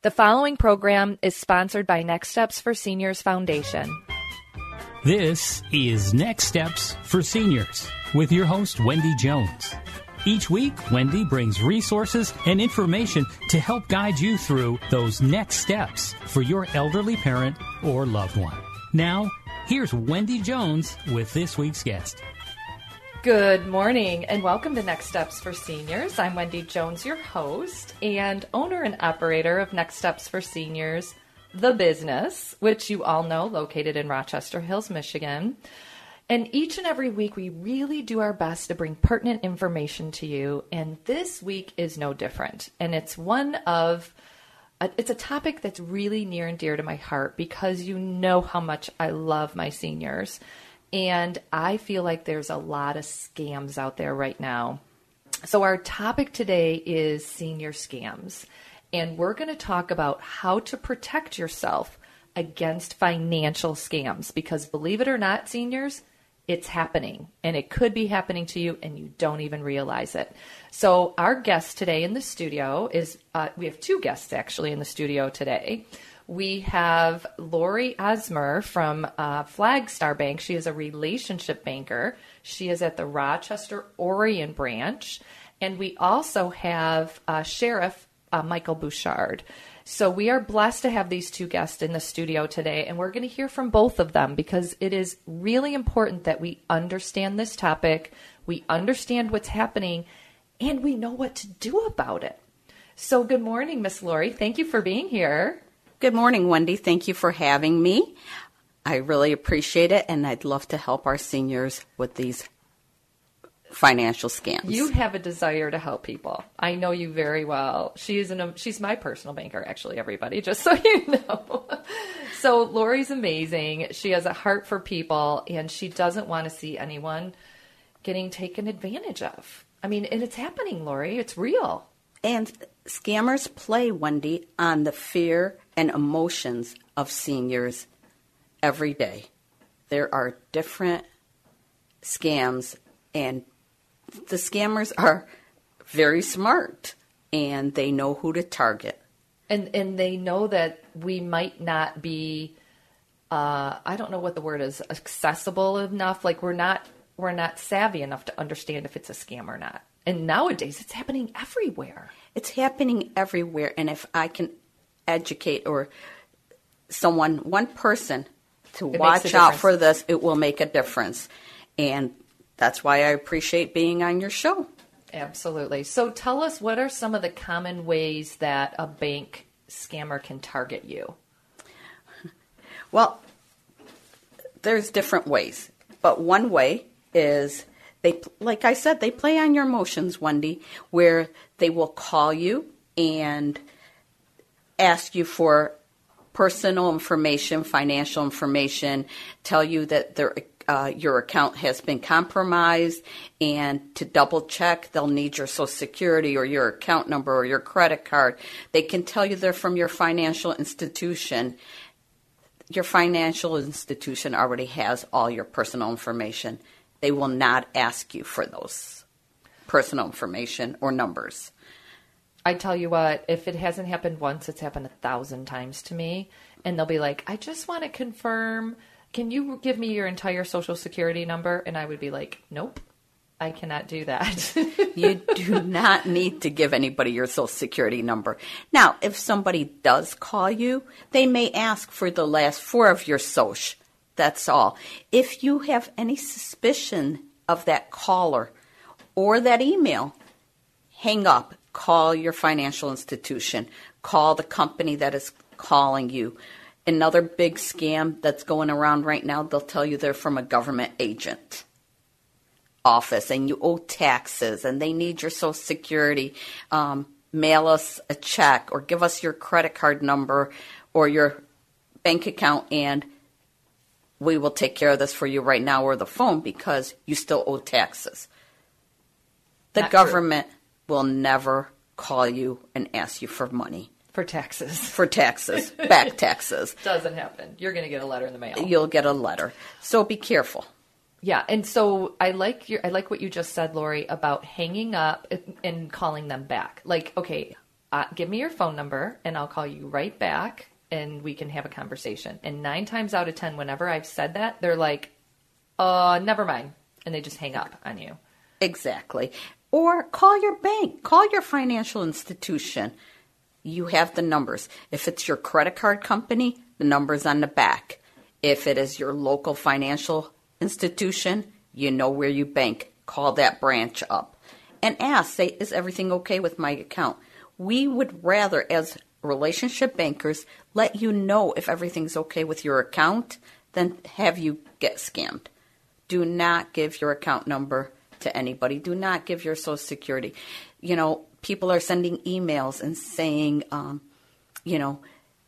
The following program is sponsored by Next Steps for Seniors Foundation. This is Next Steps for Seniors with your host, Wendy Jones. Each week, Wendy brings resources and information to help guide you through those next steps for your elderly parent or loved one. Now, here's Wendy Jones with this week's guest. Good morning and welcome to Next Steps for Seniors. I'm Wendy Jones, your host and owner and operator of Next Steps for Seniors, the business, which you all know located in Rochester Hills, Michigan. And each and every week, we really do our best to bring pertinent information to you. And this week is no different. And it's one of it's a topic that's really near and dear to my heart because you know how much I love my seniors. And I feel like there's a lot of scams out there right now. So, our topic today is senior scams. And we're going to talk about how to protect yourself against financial scams because, believe it or not, seniors, it's happening and it could be happening to you and you don't even realize it. So, our guest today in the studio is uh, we have two guests actually in the studio today we have Lori Asmer from uh, Flagstar Bank. She is a relationship banker. She is at the Rochester Orion branch. And we also have uh, Sheriff uh, Michael Bouchard. So we are blessed to have these two guests in the studio today, and we're going to hear from both of them because it is really important that we understand this topic, we understand what's happening, and we know what to do about it. So, good morning, Miss Lori. Thank you for being here. Good morning, Wendy. Thank you for having me. I really appreciate it, and I'd love to help our seniors with these financial scams. You have a desire to help people. I know you very well. She is an she's my personal banker actually everybody just so you know. so Lori's amazing. She has a heart for people and she doesn't want to see anyone getting taken advantage of. I mean, and it's happening, Lori. It's real. And scammers play Wendy on the fear and emotions of seniors every day. There are different scams, and the scammers are very smart and they know who to target. And and they know that we might not be uh, I don't know what the word is accessible enough. Like we're not we're not savvy enough to understand if it's a scam or not. And nowadays it's happening everywhere. It's happening everywhere and if I can educate or someone, one person, to It watch out for this, it will make a difference. And that's why I appreciate being on your show. Absolutely. So tell us what are some of the common ways that a bank scammer can target you? Well, there's different ways, but one way is they, like I said, they play on your emotions, Wendy, where they will call you and ask you for personal information, financial information, tell you that they're uh, your account has been compromised, and to double check, they'll need your social security or your account number or your credit card. They can tell you they're from your financial institution. Your financial institution already has all your personal information. They will not ask you for those personal information or numbers. I tell you what, if it hasn't happened once, it's happened a thousand times to me. And they'll be like, I just want to confirm. Can you give me your entire social security number? And I would be like, nope, I cannot do that. you do not need to give anybody your social security number. Now, if somebody does call you, they may ask for the last four of your social. That's all. If you have any suspicion of that caller or that email, hang up call your financial institution, call the company that is calling you. Another big scam that's going around right now, they'll tell you they're from a government agent office and you owe taxes and they need your social security. Um, mail us a check or give us your credit card number or your bank account and we will take care of this for you right now or the phone because you still owe taxes. The Not government true will never call you and ask you for money. For taxes. For taxes. Back taxes. Doesn't happen. You're going to get a letter in the mail. You'll get a letter. So be careful. Yeah, and so I like your I like what you just said, Lori, about hanging up and calling them back. Like, okay, uh, give me your phone number, and I'll call you right back, and we can have a conversation. And nine times out of ten, whenever I've said that, they're like, "Uh, never mind," and they just hang up on you. Exactly. Or call your bank, call your financial institution. You have the numbers. If it's your credit card company, the number's on the back. If it is your local financial institution, you know where you bank. Call that branch up and ask, say, is everything okay with my account? We would rather, as relationship bankers, let you know if everything's okay with your account than have you get scammed. Do not give your account number to anybody. Do not give your social security. You know, people are sending emails and saying, um, you know,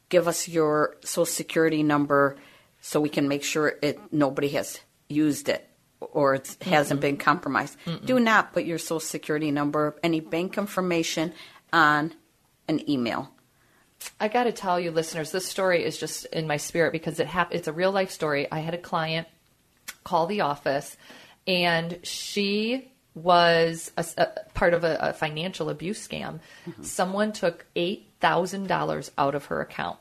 give us your social security number so we can make sure it nobody has used it or it hasn't been compromised. Mm-mm. Do not put your social security number, any bank information on an email. I got to tell you, listeners, this story is just in my spirit because it hap- It's a real life story. I had a client call the office and she was a, a part of a, a, financial abuse scam. Mm-hmm. Someone took eight thousand dollars out of her account,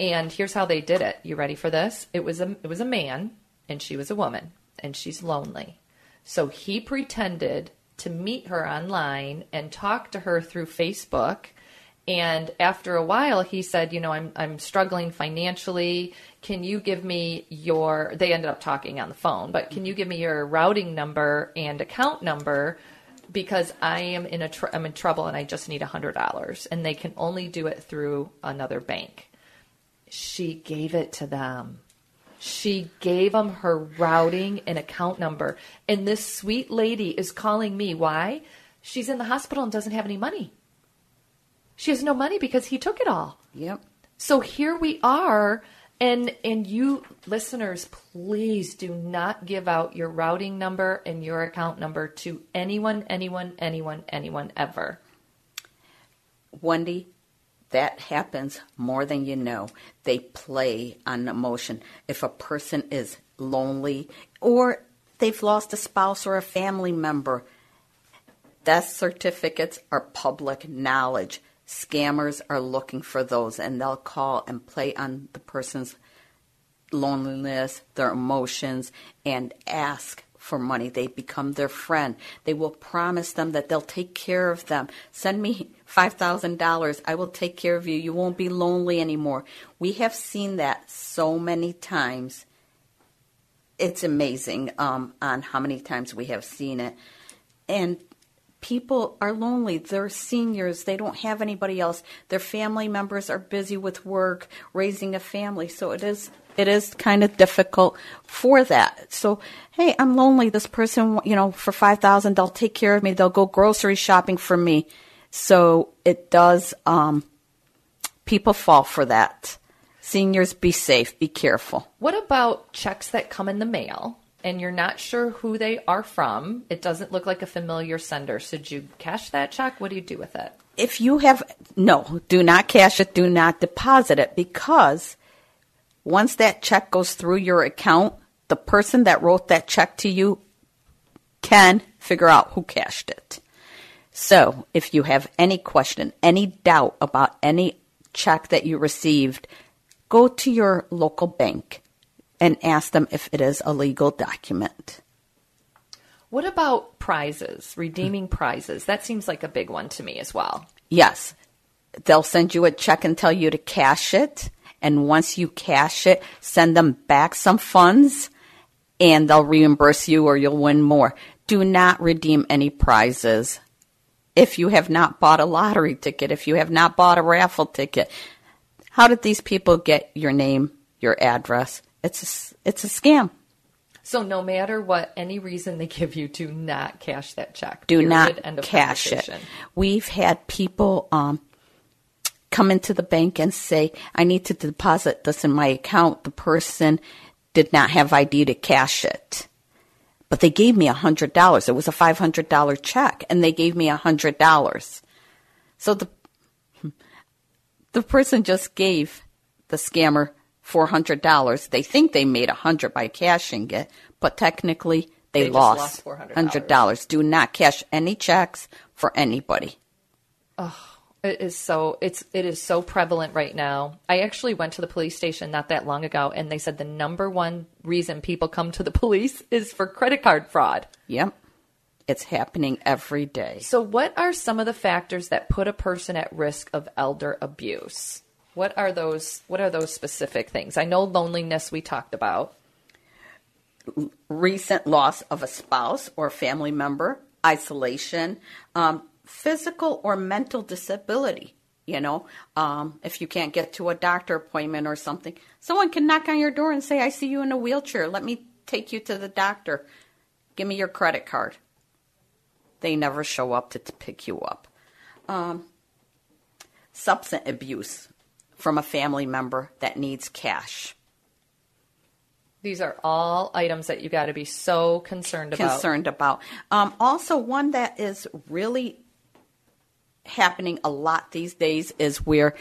and here's how they did it. You ready for this? It was a it was a man, and she was a woman, and she's lonely. So he pretended to meet her online and talk to her through Facebook and after a while, he said, "You know, I'm I'm struggling financially. Can you give me your?" They ended up talking on the phone, but can you give me your routing number and account number? Because I am in a tr- I'm in trouble and I just need hundred dollars, and they can only do it through another bank. She gave it to them. She gave them her routing and account number, and this sweet lady is calling me. Why? She's in the hospital and doesn't have any money. She has no money because he took it all. Yep. So here we are and and you listeners please do not give out your routing number and your account number to anyone anyone anyone anyone ever. Wendy, that happens more than you know. They play on emotion. If a person is lonely or they've lost a spouse or a family member, death certificates are public knowledge. Scammers are looking for those and they'll call and play on the person's loneliness, their emotions, and ask for money. They become their friend. They will promise them that they'll take care of them. Send me $5,000. I will take care of you. You won't be lonely anymore. We have seen that so many times. It's amazing um, on how many times we have seen it. And people are lonely. They're seniors. They don't have anybody else. Their family members are busy with work, raising a family. So it is it is kind of difficult for that. So, hey, I'm lonely. This person, you know, for 5000 they'll take care of me. They'll go grocery shopping for me. So it does um people fall for that. Seniors be safe, be careful. What about checks that come in the mail and you're not sure who they are from, it doesn't look like a familiar sender. Should you cash that check? What do you do with it? If you have, no, do not cash it, do not deposit it because once that check goes through your account, the person that wrote that check to you can figure out who cashed it. So if you have any question, any doubt about any check that you received, go to your local bank and ask them if it is a legal document. What about prizes, redeeming prizes? That seems like a big one to me as well. Yes. They'll send you a check and tell you to cash it. And once you cash it, send them back some funds and they'll reimburse you or you'll win more. Do not redeem any prizes. If you have not bought a lottery ticket, if you have not bought a raffle ticket, how did these people get your name, your address? It's a, it's a scam. So no matter what, any reason they give you, do not cash that check. Do Period. not cash it. We've had people um, come into the bank and say, I need to deposit this in my account. The person did not have ID to cash it. But they gave me a hundred dollars. It was a five hundred dollar check and they gave me a hundred dollars. So the the person just gave the scammer four hundred dollars. They think they made a hundred by cashing it, but technically they, They lost lost $400. hundred dollars. Do not cash any checks for anybody. Oh, It is so it's it is so prevalent right now. I actually went to the police station not that long ago and they said the number one reason people come to the police is for credit card fraud. Yep. It's happening every day. So what are some of the factors that put a person at risk of elder abuse? What are those what are those specific things? I know loneliness we talked about. recent loss of a spouse or family member, isolation, um, physical or mental disability. You know, um, if you can't get to a doctor appointment or something, someone can knock on your door and say, I see you in a wheelchair. Let me take you to the doctor. Give me your credit card. They never show up to, pick you up. Um, substance abuse from a family member that needs cash. These are all items that you got to be so concerned about. concerned about. Um, also, one that is really happening a lot these days is where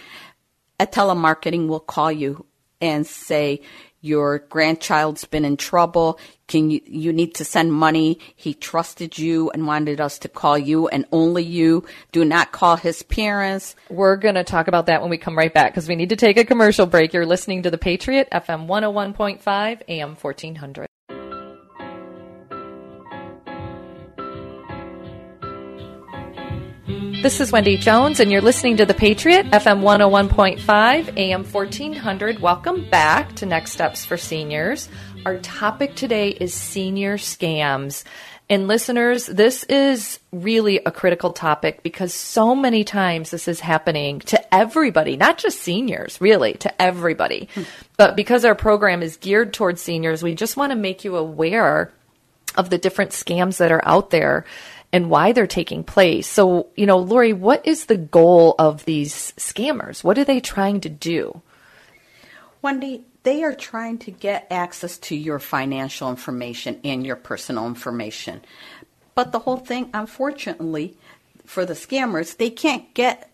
a telemarketing will call you and say your grandchild's been in trouble. Can you you need to send money? He trusted you and wanted us to call you and only you. Do not call his parents. We're going to talk about that when we come right back because we need to take a commercial break. You're listening to The Patriot, FM 101.5, AM 1400. This is Wendy Jones, and you're listening to The Patriot, FM 101.5, AM 1400. Welcome back to Next Steps for Seniors. Our topic today is senior scams. And listeners, this is really a critical topic because so many times this is happening to everybody, not just seniors, really, to everybody. Hmm. But because our program is geared towards seniors, we just want to make you aware of the different scams that are out there and why they're taking place. So, you know, Lori, what is the goal of these scammers? What are they trying to do? Wendy, they are trying to get access to your financial information and your personal information. But the whole thing, unfortunately, for the scammers, they can't get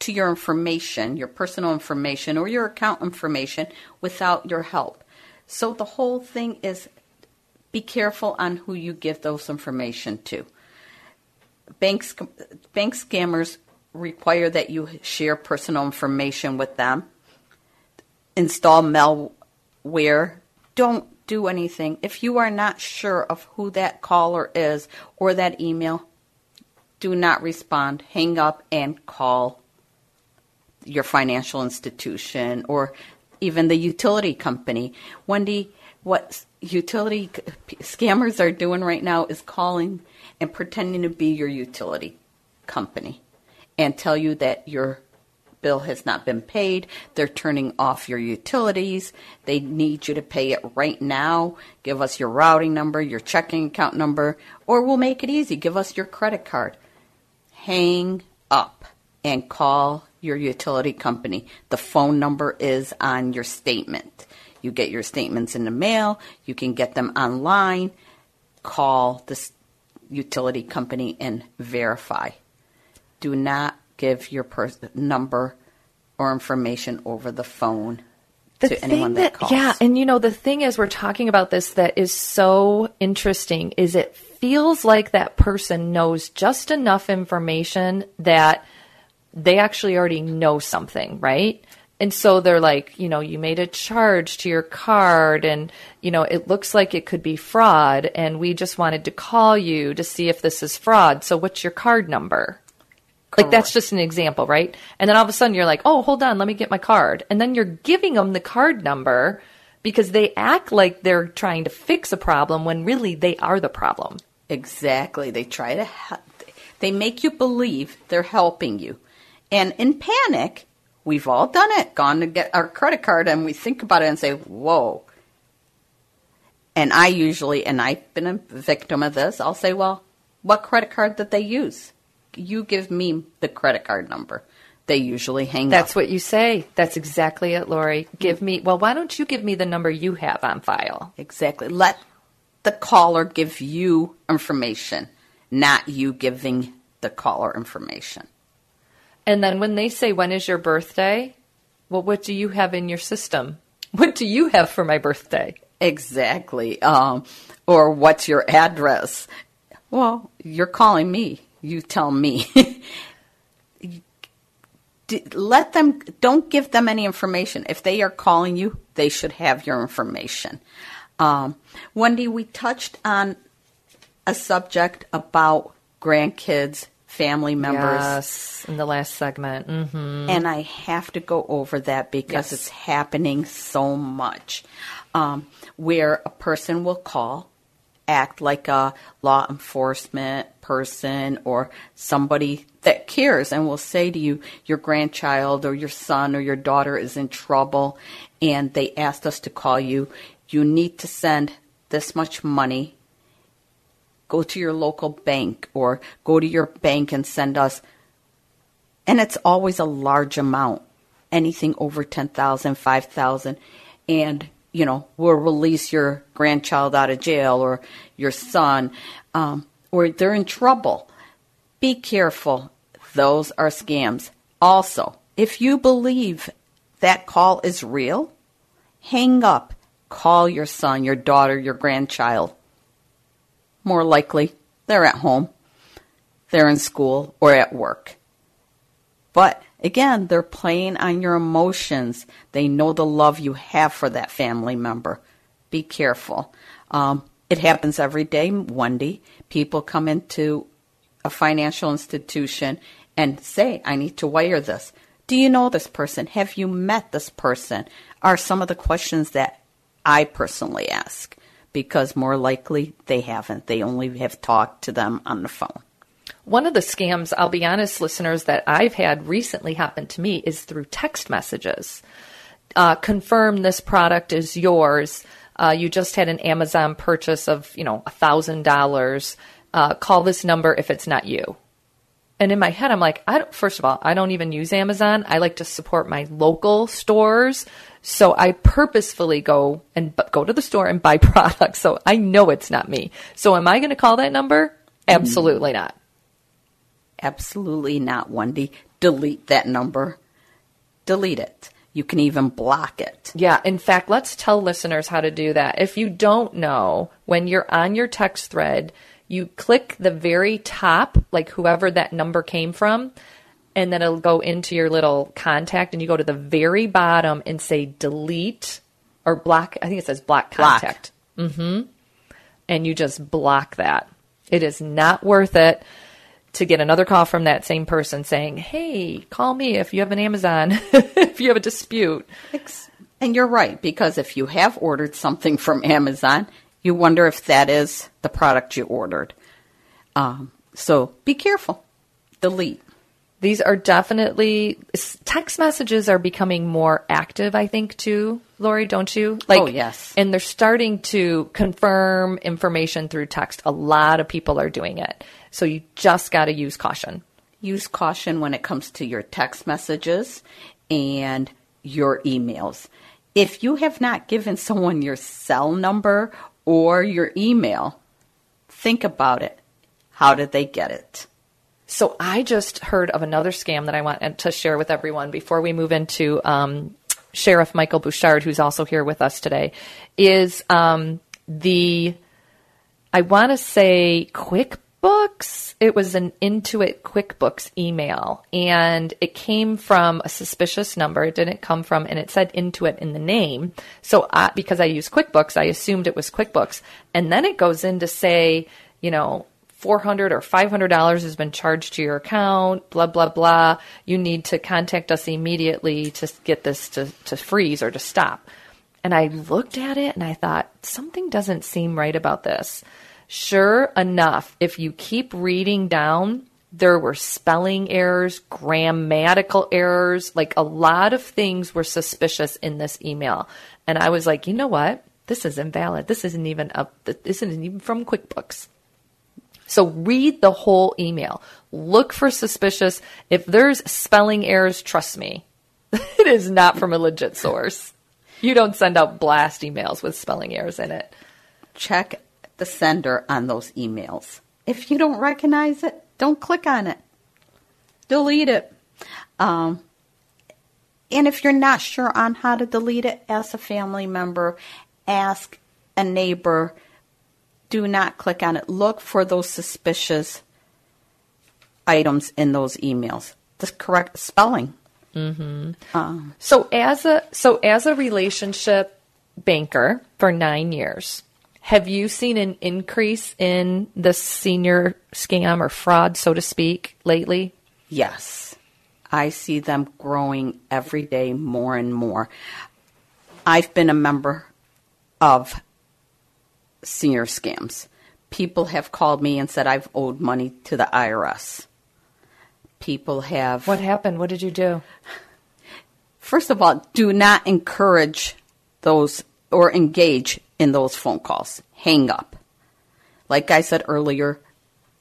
to your information, your personal information, or your account information without your help. So the whole thing is be careful on who you give those information to. Banks, bank scammers require that you share personal information with them install malware. Don't do anything. If you are not sure of who that caller is or that email, do not respond. Hang up and call your financial institution or even the utility company. Wendy, what utility scammers are doing right now is calling and pretending to be your utility company and tell you that your bill has not been paid. They're turning off your utilities. They need you to pay it right now. Give us your routing number, your checking account number, or we'll make it easy. Give us your credit card. Hang up and call your utility company. The phone number is on your statement. You get your statements in the mail, you can get them online. Call this utility company and verify. Do not give your pers- number or information over the phone the to thing anyone that, that, calls. yeah, and you know the thing is, we're talking about this that is so interesting. Is it feels like that person knows just enough information that they actually already know something, right? And so they're like, you know, you made a charge to your card and, you know, it looks like it could be fraud and we just wanted to call you to see if this is fraud. So what's your card number? Like that's just an example, right? And then all of a sudden you're like, "Oh, hold on, let me get my card." And then you're giving them the card number because they act like they're trying to fix a problem when really they are the problem. Exactly. They try to help. They make you believe they're helping you. And in panic, we've all done it, gone to get our credit card and we think about it and say, whoa. And I usually, and I've been a victim of this, I'll say, well, what credit card did they use? You give me the credit card number. They usually hang up That's up. what you say. That's exactly it, Lori. Mm-hmm. Give me, well, why don't you give me the number you have on file? Exactly. Let the caller give you information, not you giving the caller information. And then when they say, when is your birthday? Well, what do you have in your system? What do you have for my birthday? Exactly. Um, or what's your address? Well, you're calling me. You tell me. Let them, don't give them any information. If they are calling you, they should have your information. Um, Wendy, we touched on a subject about grandkids, family members. Yes, in the last segment. hmm And I have to go over that because Yes. it's happening so much. Um, where a person will call, act like a law enforcement person or somebody that cares, and will say to you, Your grandchild or your son or your daughter is in trouble, and they asked us to call you. You need to send this much money go to your local bank or go to your bank and send us. And it's always a large amount anything over 10,000 5,000 and you know we'll release your grandchild out of jail or your son um, or they're in trouble. Be careful. Those are scams. Also if you believe that call is real hang up. Call your son your daughter your grandchild more likely they're at home, they're in school, or at work. But again, they're playing on your emotions. They know the love you have for that family member. Be careful. Um, it happens every day, Wendy. People come into a financial institution and say, I need to wire this. Do you know this person? Have you met this person? Are some of the questions that I personally ask because more likely they haven't. They only have talked to them on the phone. One of the scams, I'll be honest, listeners, that I've had recently happen to me is through text messages. Uh, confirm this product is yours. Uh, you just had an Amazon purchase of, you know, a thousand dollars. Uh, call this number if it's not you. And in my head, I'm like, I don't, first of all, I don't even use Amazon. I like to support my local stores. So I purposefully go and bu- go to the store and buy products. So I know it's not me. So am I going to call that number? Absolutely not. Absolutely not, Wendy. Delete that number. Delete it. You can even block it. Yeah, in fact, let's tell listeners how to do that. If you don't know, when you're on your text thread, you click the very top, like whoever that number came from, and then it'll go into your little contact, and you go to the very bottom and say delete or block. I think it says block Block. contact. Mm-hmm. And you just block that. It is not worth it to get another call from that same person saying, "Hey, call me if you have an Amazon, if you have a dispute." And you're right, because if you have ordered something from Amazon, you wonder if that is the product you ordered. Um, so be careful. Delete. These are definitely text messages are becoming more active, I think, too, Lori, don't you? Oh, like, Oh, yes. And they're starting to confirm information through text. A lot of people are doing it. So you just got to use caution. Use caution when it comes to your text messages and your emails. If you have not given someone your cell number or your email, think about it. How did they get it? So I just heard of another scam that I want to share with everyone before we move into um, Sheriff Michael Bouchard, who's also here with us today. Is um, the I want to say QuickBooks. It was an Intuit QuickBooks email, and it came from a suspicious number. It didn't come from, and it said Intuit in the name. So I, because I use QuickBooks, I assumed it was QuickBooks, and then it goes in to say, you know, 400 or 500 dollars has been charged to your account blah blah blah. You need to contact us immediately to get this to, to freeze or to stop. And i looked at it and i thought something doesn't seem right about this. Sure enough if you keep reading down there were spelling errors grammatical errors like a lot of things were suspicious in this email. And i was like you know what? This is invalid. This isn't even up this isn't even from quickbooks so read the whole email. Look for suspicious. If there's spelling errors, trust me, it is not from a legit source. You don't send out blast emails with spelling errors in it. Check the sender on those emails. If you don't recognize it, don't click on it. Delete it. Um, and if you're not sure on how to delete it, ask a family member, ask a neighbor do not click on it. Look for those suspicious items in those emails. The correct spelling. Mm-hmm. Um, so as a so as a relationship banker for nine years, have you seen an increase in the senior scam or fraud, so to speak, lately? Yes, I see them growing every day more and more. I've been a member of senior scams. People have called me and said I've owed money to the IRS. People have. What happened? What did you do? First of all, do not encourage those or engage in those phone calls. Hang up. Like I said earlier,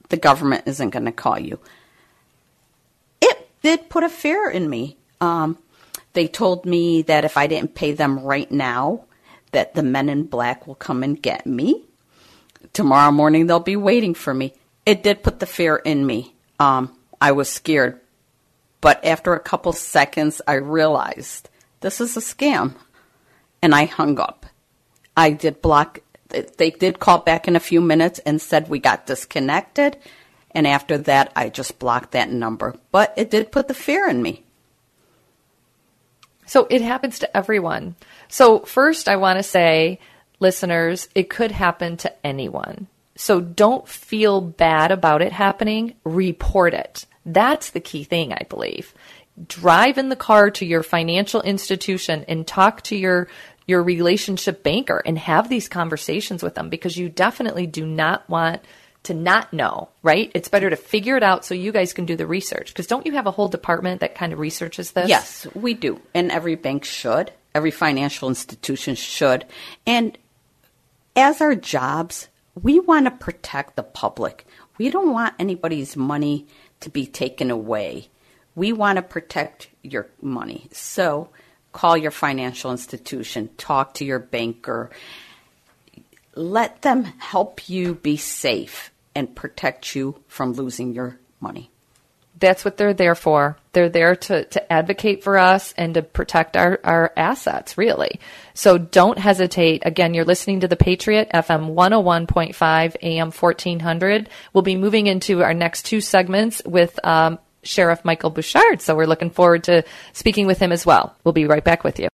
the government isn't going to call you. It did put a fear in me. Um, they told me that if I didn't pay them right now, that the men in black will come and get me. Tomorrow morning they'll be waiting for me. It did put the fear in me. Um, I was scared. But after a couple seconds, I realized this is a scam. And I hung up. I did block, they did call back in a few minutes and said we got disconnected. And after that, I just blocked that number. But it did put the fear in me. So it happens to everyone. So, first, I want to say, listeners, it could happen to anyone. So don't feel bad about it happening. Report it. That's the key thing, I believe. Drive in the car to your financial institution and talk to your your relationship banker and have these conversations with them because you definitely do not want to not know, right? It's better to figure it out so you guys can do the research. Because don't you have a whole department that kind of researches this? Yes, we do. And every bank should, every financial institution should. And as our jobs, we want to protect the public. We don't want anybody's money to be taken away. We want to protect your money. So call your financial institution, talk to your banker, let them help you be safe and protect you from losing your money. That's what they're there for. They're there to, to advocate for us and to protect our, our assets, really. So don't hesitate. Again, you're listening to The Patriot, FM 101.5, AM 1400. We'll be moving into our next two segments with um, Sheriff Michael Bouchard. So we're looking forward to speaking with him as well. We'll be right back with you.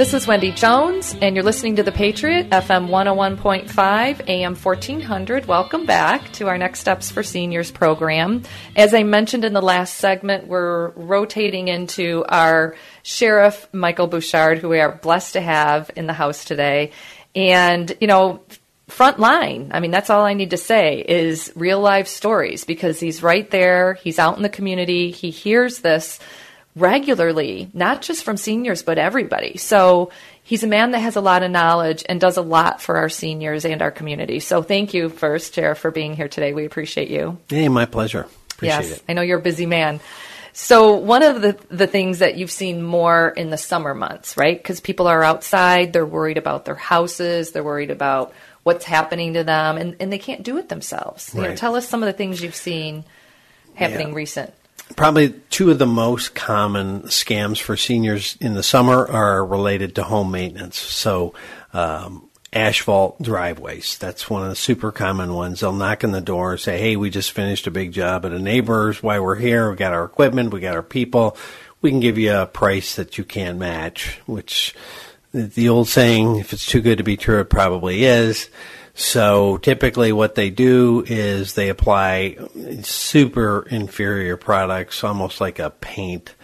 This is Wendy Jones, and you're listening to The Patriot, FM 101.5, AM 1400. Welcome back to our Next Steps for Seniors program. As I mentioned in the last segment, we're rotating into our Sheriff Michael Bouchard, who we are blessed to have in the house today. And, you know, front line. I mean, that's all I need to say is real life stories because he's right there. He's out in the community. He hears this regularly, not just from seniors, but everybody. So he's a man that has a lot of knowledge and does a lot for our seniors and our community. So thank you first, Chair, for being here today. We appreciate you. Hey, my pleasure. Appreciate yes, it. I know you're a busy man. So one of the the things that you've seen more in the summer months, right? Because people are outside, they're worried about their houses, they're worried about what's happening to them, and, and they can't do it themselves. You know, tell us some of the things you've seen happening Yeah. recent. Probably two of the most common scams for seniors in the summer are related to home maintenance. So, um, asphalt driveways. That's one of the super common ones. They'll knock on the door and say, Hey, we just finished a big job at a neighbor's. While we're here, we got our equipment, we got our people. We can give you a price that you can't match, which the old saying, if it's too good to be true, it probably is. So typically what they do is they apply super inferior products, almost like a paint.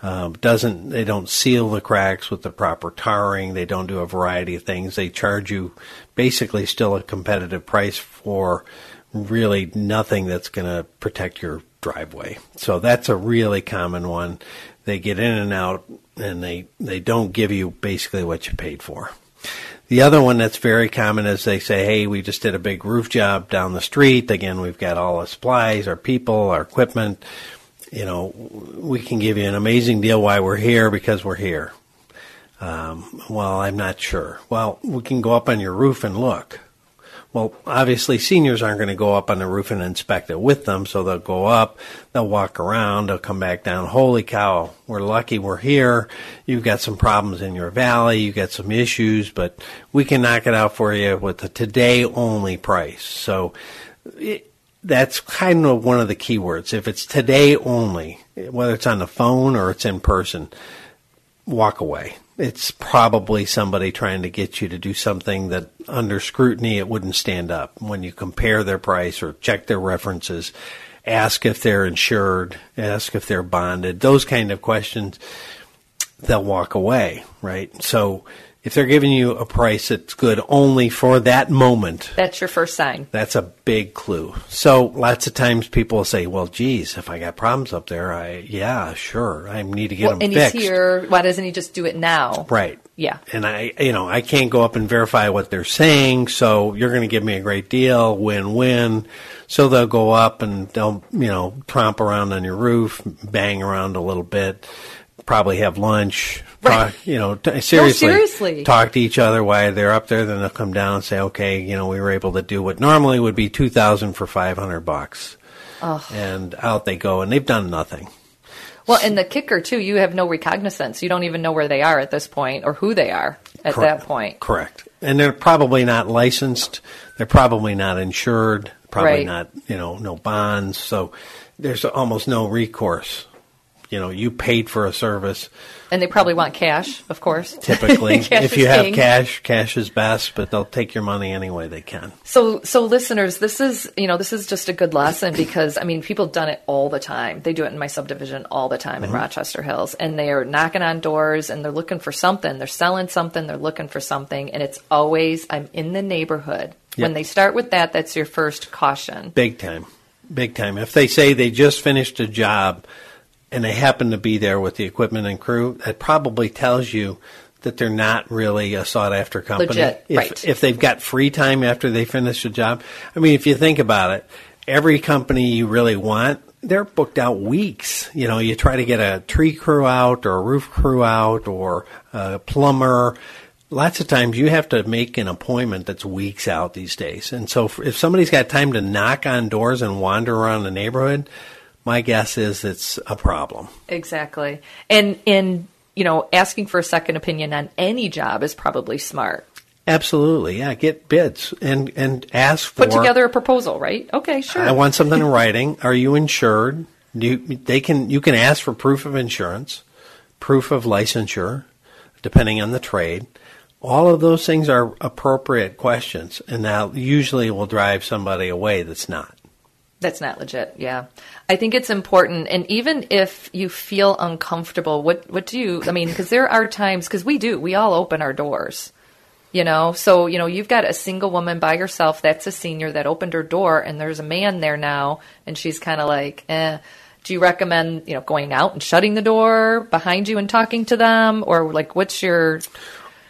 Um, doesn't they don't seal the cracks with the proper tarring? They don't do a variety of things. They charge you basically still a competitive price for really nothing that's going to protect your driveway. So that's a really common one. They get in and out, and they they don't give you basically what you paid for. The other one that's very common is they say, hey, we just did a big roof job down the street. Again, we've got all the supplies, our people, our equipment. You know, we can give you an amazing deal why we're here because we're here. Um, well, I'm not sure. Well, we can go up on your roof and look. Well, obviously, seniors aren't going to go up on the roof and inspect it with them, so they'll go up, they'll walk around, they'll come back down. Holy cow, we're lucky we're here. You've got some problems in your valley, you've got some issues, but we can knock it out for you with a today only price. So it, that's kind of one of the keywords. If it's today only, whether it's on the phone or it's in person, walk away. It's probably somebody trying to get you to do something that under scrutiny it wouldn't stand up. When you compare their price or check their references, ask if they're insured, ask if they're bonded, those kind of questions, they'll walk away, right? So if they're giving you a price that's good only for that moment, That's your first sign. that's a big clue. So lots of times people will say, "Well, geez, if I got problems up there, I yeah, sure, I need to get Well, them and fixed." he's here. Why doesn't he just do it now? Right. Yeah. And I, you know, I can't go up and verify what they're saying, so you're going to give me a great deal, win-win. So they'll go up and they'll, you know, tromp around on your roof, bang around a little bit, probably have lunch, talk, you know, t- seriously, seriously. talk to each other while they're up there. Then they'll come down and say, okay, you know, we were able to do what normally would be two thousand for five hundred bucks, Ugh. and out they go, and they've done nothing. Well, and the kicker too, you have no recognizance. You don't even know where they are at this point or who they are at Correct. that point. Correct. And they're probably not licensed. They're probably not insured. Probably Right. not, you know, no bonds. So there's almost no recourse. You know, you paid for a service. And they probably want cash, of course. Typically, if you have king. cash, cash is best, but they'll take your money any way they can. So, so listeners, this is you know this is just a good lesson because I mean people have done it all the time. They do it in my subdivision all the time in Mhm. Rochester Hills, and they are knocking on doors and they're looking for something. They're selling something. They're looking for something, and it's always I'm in the neighborhood. When they start with that, that's your first caution. Big time. Big time. If they say they just finished a job and they happen to be there with the equipment and crew, that probably tells you that they're not really a sought after company. Legit, if, right. if they've got free time after they finish a job, I mean, if you think about it, every company you really want, they're booked out weeks. You know, you try to get a tree crew out or a roof crew out or a plumber. Lots of times you have to make an appointment that's weeks out these days. And so if- if somebody's got time to knock on doors and wander around the neighborhood, my guess is it's a problem. Exactly, and and you know asking for a second opinion on any job is probably smart. Absolutely. Yeah, get bids and and ask for Put together a proposal, right? Okay, sure. I want something in writing. Are you insured? Do you, they can you can ask for proof of insurance, proof of licensure, depending on the trade. All of those things are appropriate questions, and that usually will drive somebody away that's not. That's not legit. Yeah. I think it's important. And even if you feel uncomfortable, what, what do you, I mean, because there are times, because we do, we all open our doors, you know? So, you know, you've got a single woman by herself that's a senior that opened her door and there's a man there now and she's kind of like, eh. Do you recommend, you know, going out and shutting the door behind you and talking to them? Or like, what's your,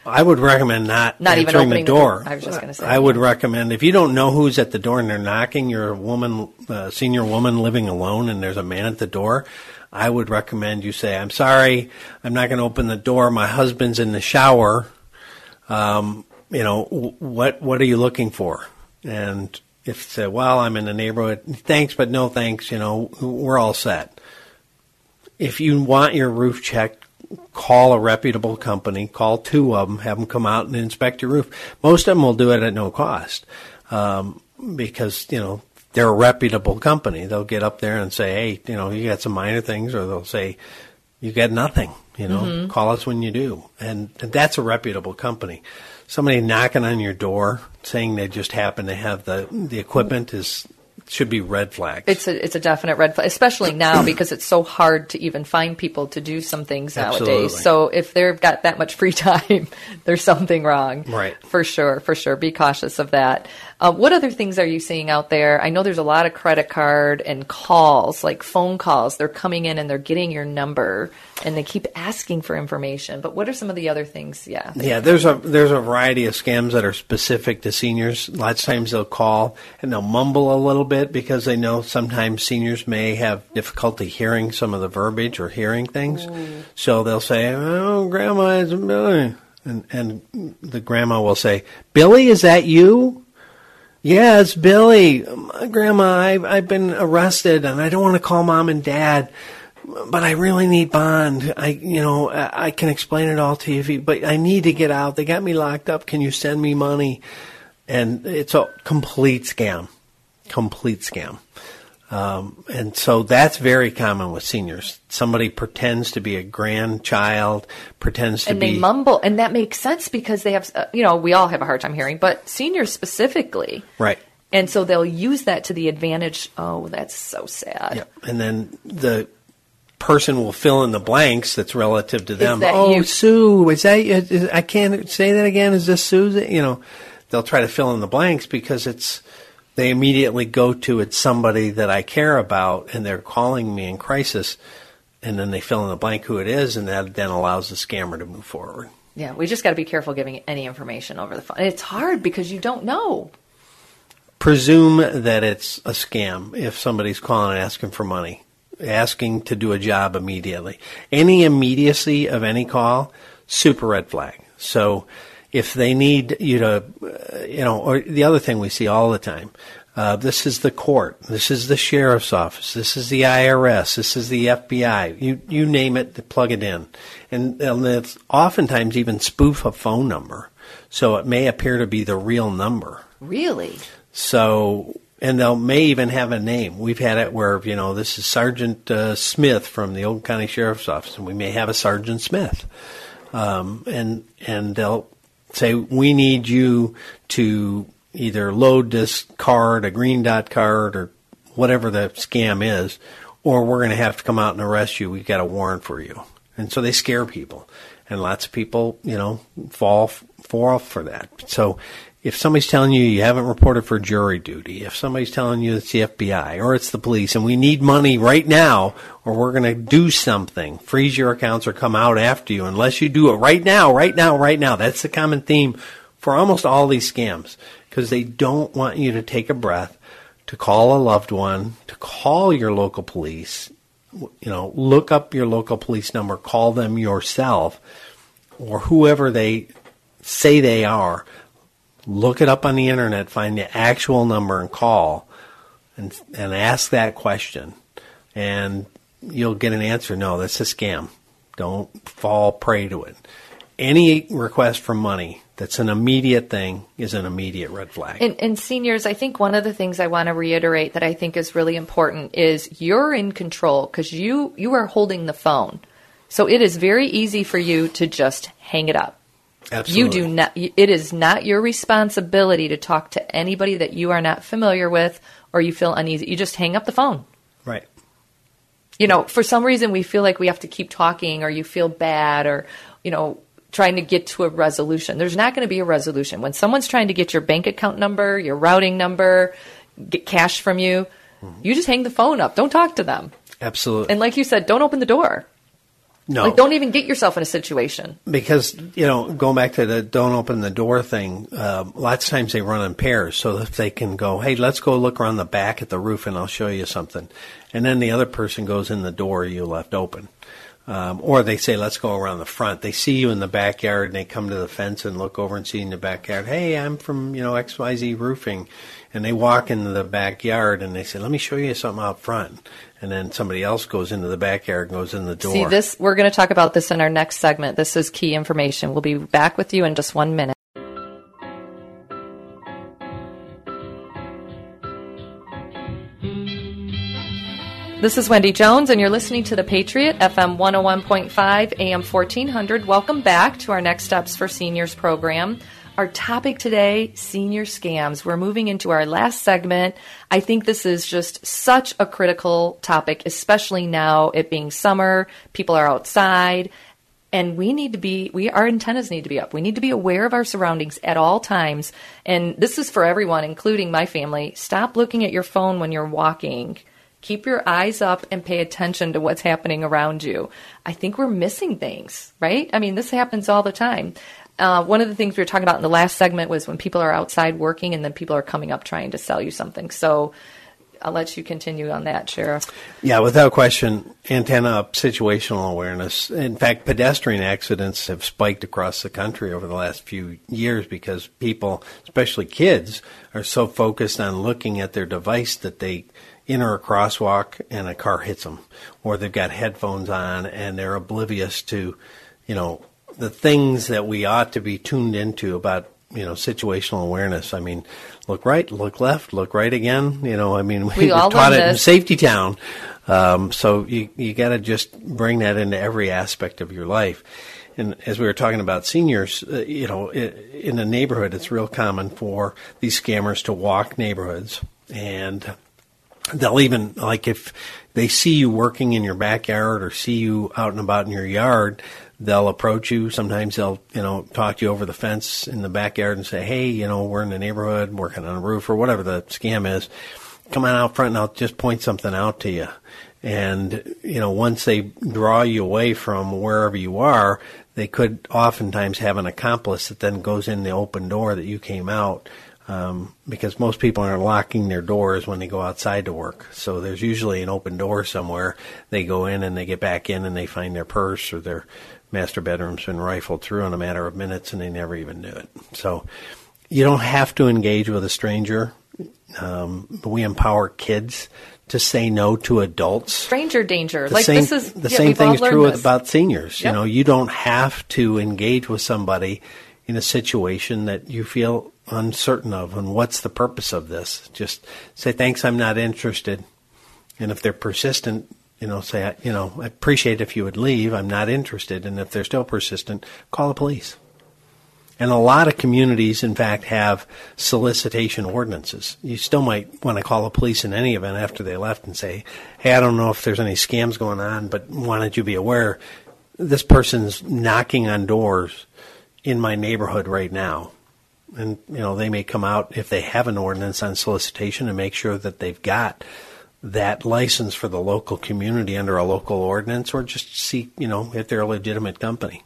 I would recommend not, Not even opening the the door. door. I was just gonna say, I would recommend if you don't know who's at the door and they're knocking, you're a woman, uh, senior woman living alone, and there's a man at the door. I would recommend you say, "I'm sorry, I'm not going to open the door. My husband's in the shower. Um, you know, what what are you looking for?" And if you say, "Well, I'm in the neighborhood. Thanks, but no thanks. You know, we're all set." If you want your roof checked, call a reputable company, call two of them, have them come out and inspect your roof. Most of them will do it at no cost um, because you know they're a reputable company. They'll get up there and say, "Hey, you know, you got some minor things," or they'll say, "You got nothing." You know, Mhm. call us when you do, and, and that's a reputable company. Somebody knocking on your door saying they just happen to have the the equipment is should be red flag. It's a it's a definite red flag, especially now because it's so hard to even find people to do some things Absolutely. nowadays. So if they've got that much free time, there's something wrong. Right. For sure, for sure. Be cautious of that. Uh, what other things are you seeing out there? I know there's a lot of credit card and calls, like phone calls. They're coming in and they're getting your number and they keep asking for information. But what are some of the other things? Yeah. Yeah, there's a there's a variety of scams that are specific to seniors. Lots of times they'll call and they'll mumble a little bit because they know sometimes seniors may have difficulty hearing some of the verbiage or hearing things. So they'll say, "Oh, Grandma, it's Billy," and and the grandma will say, "Billy, is that you?" Yeah, it's Billy. Grandma, I've, I've been arrested and I don't want to call mom and dad, but I really need bond. I, you know, I, can explain it all to you, but I need to get out. They got me locked up. Can you send me money? And it's a complete scam. Complete scam. Um, and so that's very common with seniors. Somebody pretends to be a grandchild, pretends to and be they mumble, and that makes sense because they have, uh, you know, we all have a hard time hearing, but seniors specifically. right. And so they'll use that to the advantage. Oh, that's so sad. Yep. And then the person will fill in the blanks that's relative to them. oh, you? Sue, is that? Is, I can't say that again. Is this Susan? You know, they'll try to fill in the blanks because it's they immediately go to it's somebody that I care about, and they're calling me in crisis, and then they fill in the blank who it is, and that then allows the scammer to move forward. Yeah, we just got to be careful giving any information over the phone. It's hard because you don't know. presume that it's a scam if somebody's calling and asking for money, asking to do a job immediately. Any immediacy of any call, super red flag. So if they need you to, you know, or the other thing we see all the time, uh, this is the court, this is the sheriff's office, this is the IRS, this is the FBI. You you name it, plug it in, and, and it's oftentimes even spoof a phone number, so it may appear to be the real number. Really? So, and they'll may even have a name. We've had it where you know this is Sergeant uh, Smith from the Oakland County Sheriff's Office, and we may have a Sergeant Smith, um, and and they'll say we need you to either load this card, a green dot card, or whatever the scam is, or we're going to have to come out and arrest you. We've got a warrant for you, and so they scare people, and lots of people, you know, fall fall for that. So if somebody's telling you you haven't reported for jury duty, if somebody's telling you it's the FBI or it's the police and we need money right now or we're going to do something, freeze your accounts or come out after you unless you do it right now, right now, right now. That's the common theme for almost all these scams because they don't want you to take a breath, to call a loved one, to call your local police, you know, look up your local police number, call them yourself or whoever they say they are look it up on the internet, find the actual number and call and and ask that question and you'll get an answer. No, that's a scam. Don't fall prey to it. Any request for money that's an immediate thing is an immediate red flag. And, and seniors, I think one of the things I want to reiterate that I think is really important is you're in control because you you are holding the phone, so it is very easy for you to just hang it up. Absolutely. You do not. It is not your responsibility to talk to anybody that you are not familiar with or you feel uneasy. You just hang up the phone. Right. You know, for some reason we feel like we have to keep talking, or you feel bad, or you know, trying to get to a resolution. There's not going to be a resolution when someone's trying to get your bank account number, your routing number, get cash from you. Mm-hmm. You just hang the phone up. Don't talk to them. Absolutely. And like you said, don't open the door. No. Like, don't even get yourself in a situation. Because, you know, going back to the don't open the door thing, uh, lots of times they run in pairs. So if they can go, hey, let's go look around the back at the roof and I'll show you something. And then the other person goes in the door you left open. Um, or they say, let's go around the front. They see you in the backyard and they come to the fence and look over and see in the backyard, hey, I'm from, you know, XYZ roofing. And they walk into the backyard and they say, let me show you something out front. And then somebody else goes into the backyard and goes in the door. See, this, we're going to talk about this in our next segment. This is key information. We'll be back with you in just one minute. This is Wendy Jones, and you're listening to The Patriot, FM 101.5, AM 1400. Welcome back to our Next Steps for Seniors program. Our topic today senior scams. We're moving into our last segment. I think this is just such a critical topic, especially now, it being summer, people are outside. And we need to be, we, our antennas need to be up. We need to be aware of our surroundings at all times. And this is for everyone, including my family. Stop looking at your phone when you're walking keep your eyes up and pay attention to what's happening around you. I think we're missing things, right? I mean, this happens all the time. Uh, one of the things we were talking about in the last segment was when people are outside working and then people are coming up trying to sell you something. So I'll let you continue on that, Sheriff. Yeah, without question, antenna up, situational awareness. In fact, pedestrian accidents have spiked across the country over the last few years because people, especially kids, are so focused on looking at their device that they enter a crosswalk and a car hits them, or they've got headphones on and they're oblivious to, you know, the things that we ought to be tuned into about, you know, situational awareness. I mean, look right, look left, look right again. You know, I mean, we, we taught it this. in Safety Town. Um, so you you got to just bring that into every aspect of your life. And as we were talking about seniors, uh, you know, in a neighborhood, it's real common for these scammers to walk neighborhoods and they'll even like if they see you working in your backyard or see you out and about in your yard they'll approach you sometimes they'll you know talk to you over the fence in the backyard and say hey you know we're in the neighborhood working on a roof or whatever the scam is come on out front and i'll just point something out to you and you know once they draw you away from wherever you are they could oftentimes have an accomplice that then goes in the open door that you came out um, because most people aren't locking their doors when they go outside to work. So there's usually an open door somewhere. They go in and they get back in and they find their purse or their master bedroom's been rifled through in a matter of minutes and they never even knew it. So you don't have to engage with a stranger. Um, we empower kids to say no to adults. Stranger danger. The like same, this is the yeah, same thing is true this. about seniors. Yep. You know, you don't have to engage with somebody in a situation that you feel uncertain of and what's the purpose of this. Just say thanks, I'm not interested. And if they're persistent, you know, say, you know, I appreciate if you would leave. I'm not interested. And if they're still persistent, call the police. And a lot of communities, in fact, have solicitation ordinances. You still might want to call the police in any event after they left and say, hey, I don't know if there's any scams going on, but wanted you be aware this person's knocking on doors in my neighborhood right now. And, you know, they may come out if they have an ordinance on solicitation and make sure that they've got that license for the local community under a local ordinance or just see, you know, if they're a legitimate company.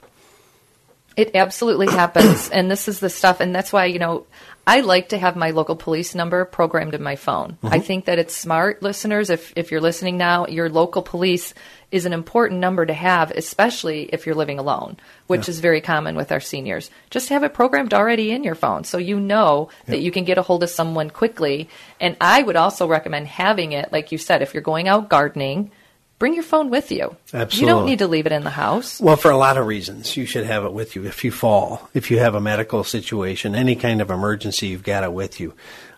It absolutely happens. and this is the stuff. And that's why, you know, I like to have my local police number programmed in my phone. Mm-hmm. I think that it's smart, listeners. If, if you're listening now, your local police is an important number to have, especially if you're living alone, which yeah. is very common with our seniors. Just have it programmed already in your phone so you know yeah. that you can get a hold of someone quickly. And I would also recommend having it, like you said, if you're going out gardening, bring your phone with you. Absolutely. You don't need to leave it in the house. Well, for a lot of reasons, you should have it with you. If you fall, if you have a medical situation, any kind of emergency, you've got it with you.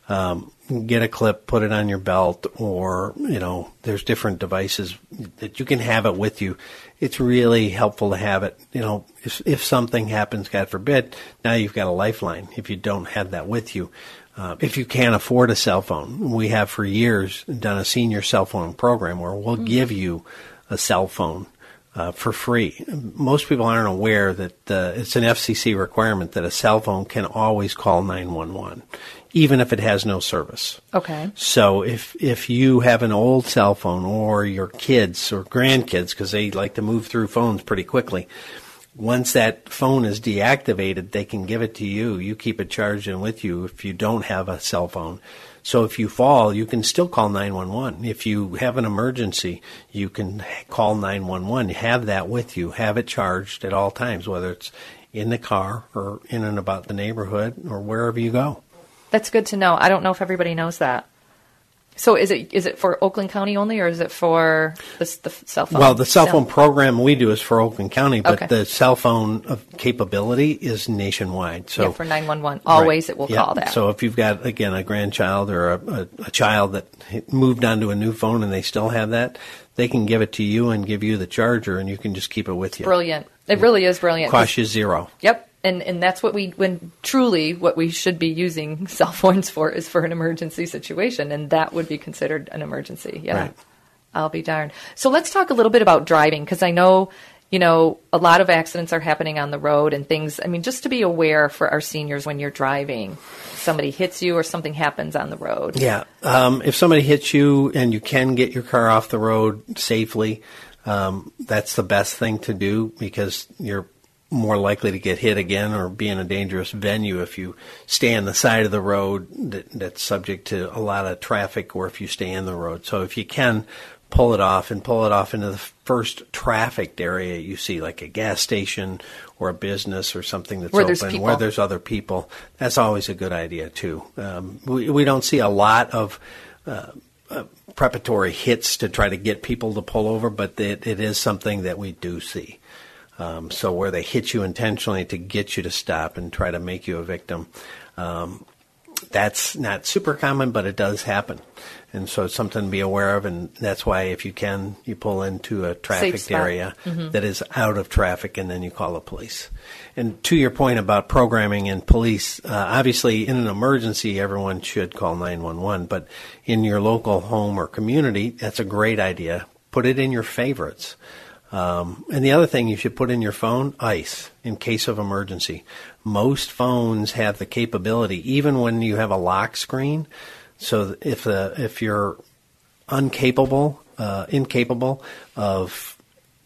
Um, get a clip, put it on your belt, or you know, there's different devices that you can have it with you. It's really helpful to have it. You know, if if something happens, God forbid, now you've got a lifeline. If you don't have that with you, uh, if you can't afford a cell phone, we have for years done a senior cell phone program where we'll mm-hmm. give you a cell phone uh, for free. Most people aren't aware that uh, it's an FCC requirement that a cell phone can always call 911, even if it has no service. Okay. So if if you have an old cell phone or your kids or grandkids, because they like to move through phones pretty quickly, once that phone is deactivated, they can give it to you. You keep it charged and with you if you don't have a cell phone. So if you fall, you can still call 911. If you have an emergency, you can call 911. Have that with you. Have it charged at all times, whether it's in the car or in and about the neighborhood or wherever you go. That's good to know. I don't know if everybody knows that. So is it is it for Oakland County only, or is it for the, the cell phone? Well, the cell phone program we do is for Oakland County, but Okay. the cell phone of capability is nationwide. So yeah, for nine one one, always Right. it will Yeah. call that. So if you've got again a grandchild or a, a, a child that moved onto a new phone and they still have that, they can give it to you and give you the charger, and you can just keep it with you. brilliant. It really is brilliant. Cost you zero. Yep. And and that's what we when truly what we should be using cell phones for is for an emergency situation and that would be considered an emergency. Yeah. Right. I'll be darned. So let's talk a little bit about driving because I know you know a lot of accidents are happening on the road and things. I mean just to be aware for our seniors when you're driving, somebody hits you or something happens on the road. Yeah. Um, if somebody hits you and you can get your car off the road safely, um, that's the best thing to do because you're more likely to get hit again or be in a dangerous venue if you stay on the side of the road that, that's subject to a lot of traffic or if you stay in the road. So if you can, pull it off and pull it off into the first trafficked area you see, like a gas station or a business or something that's Where open, where there's other people. That's always a good idea too. Um, we, we don't see a lot of uh, uh, preparatory hits to try to get people to pull over, but it, it is something that we do see. Um, so where they hit you intentionally to get you to stop and try to make you a victim, um, that's not super common, but it does happen. And so it's something to be aware of, and that's why if you can, you pull into a trafficked area Mhm. that is out of traffic, and then you call the police. And to your point about programming and police, uh, obviously in an emergency, everyone should call 911, but in your local home or community, that's a great idea. Put it in your favorites. Um, and the other thing you should put in your phone, ice, in case of emergency. Most phones have the capability, even when you have a lock screen. So if the if you're uncapable, uh, incapable of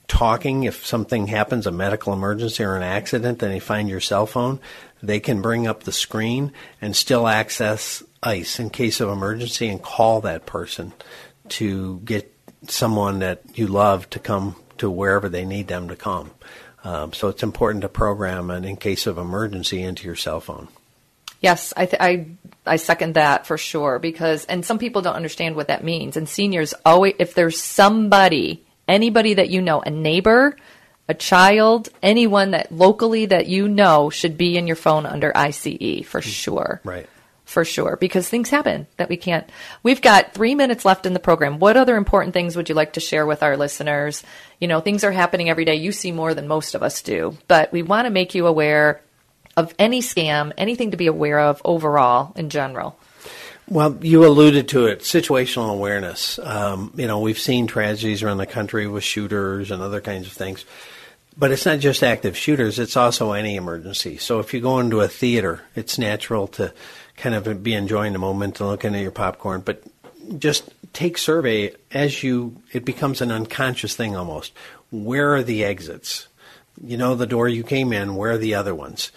talking, if something happens, a medical emergency or an accident, and they find your cell phone, they can bring up the screen and still access ICE in case of emergency and call that person to get someone that you love to come to wherever they need them to come. Um, so it's important to program an in case of emergency into your cell phone. Yes, I, th- I I second that for sure because and some people don't understand what that means. And seniors always if there's somebody, anybody that you know, a neighbor, a child, anyone that locally that you know should be in your phone under ICE for sure. Right. For sure, because things happen that we can't. We've got three minutes left in the program. What other important things would you like to share with our listeners? You know, things are happening every day. You see more than most of us do, but we want to make you aware of any scam, anything to be aware of overall in general. Well, you alluded to it, situational awareness. Um, you know, we've seen tragedies around the country with shooters and other kinds of things. But it's not just active shooters, it's also any emergency. So if you go into a theater, it's natural to kind of be enjoying the moment and looking at your popcorn. But just take survey as you, it becomes an unconscious thing almost. Where are the exits? You know the door you came in, where are the other ones?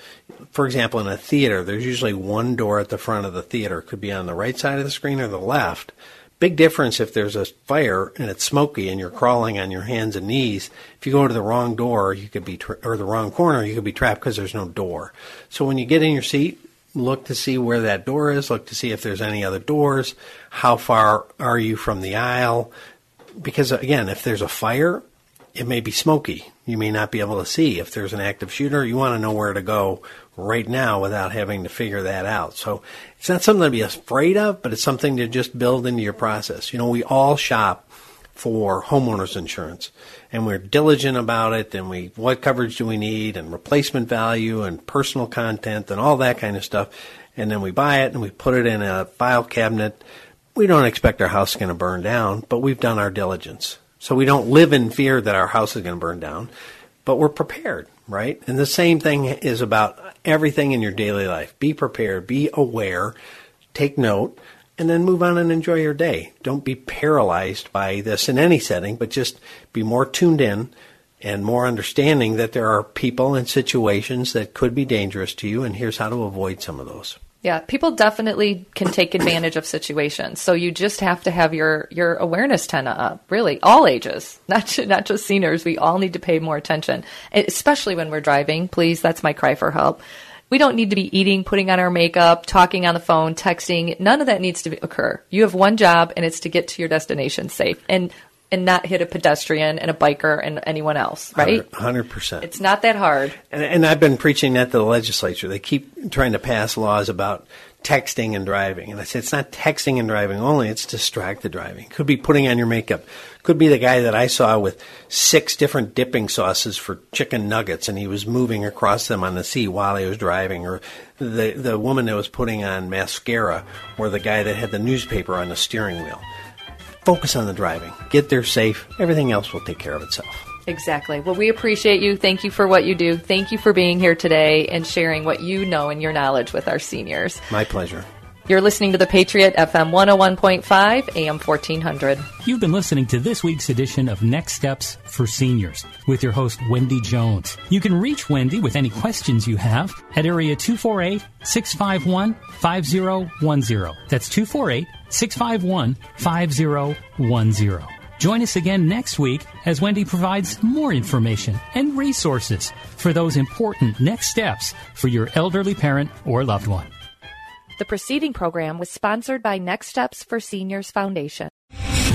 For example, in a theater, there's usually one door at the front of the theater. It could be on the right side of the screen or the left. Big difference if there's a fire and it's smoky and you're crawling on your hands and knees. If you go to the wrong door, you could be tra- or the wrong corner, you could be trapped because there's no door. So when you get in your seat, look to see where that door is. Look to see if there's any other doors. How far are you from the aisle? Because again, if there's a fire, it may be smoky. You may not be able to see. If there's an active shooter, you want to know where to go right now without having to figure that out. So it's not something to be afraid of, but it's something to just build into your process. You know, we all shop for homeowners insurance and we're diligent about it and we what coverage do we need and replacement value and personal content and all that kind of stuff and then we buy it and we put it in a file cabinet we don't expect our house is going to burn down but we've done our diligence So we don't live in fear that our house is going to burn down, but we're prepared, right? And the same thing is about everything in your daily life. Be prepared, be aware, take note, and then move on and enjoy your day. Don't be paralyzed by this in any setting, but just be more tuned in and more understanding that there are people and situations that could be dangerous to you, and here's how to avoid some of those. Yeah, people definitely can take advantage of situations. So you just have to have your your awareness antenna up. Really, all ages, not not just seniors. We all need to pay more attention, especially when we're driving. Please, that's my cry for help. We don't need to be eating, putting on our makeup, talking on the phone, texting. None of that needs to occur. You have one job, and it's to get to your destination safe. And and not hit a pedestrian and a biker and anyone else, right? 100%. It's not that hard. And, and I've been preaching that to the legislature. They keep trying to pass laws about texting and driving. And I said, it's not texting and driving only, it's distracted driving. Could be putting on your makeup. Could be the guy that I saw with six different dipping sauces for chicken nuggets and he was moving across them on the sea while he was driving. Or the, the woman that was putting on mascara or the guy that had the newspaper on the steering wheel focus on the driving. Get there safe. Everything else will take care of itself. Exactly. Well, we appreciate you. Thank you for what you do. Thank you for being here today and sharing what you know and your knowledge with our seniors. My pleasure. You're listening to the Patriot FM 101.5 AM 1400. You've been listening to this week's edition of Next Steps for Seniors with your host, Wendy Jones. You can reach Wendy with any questions you have at area 248 651 5010. That's 248 651 5010. Join us again next week as Wendy provides more information and resources for those important next steps for your elderly parent or loved one. The preceding program was sponsored by Next Steps for Seniors Foundation.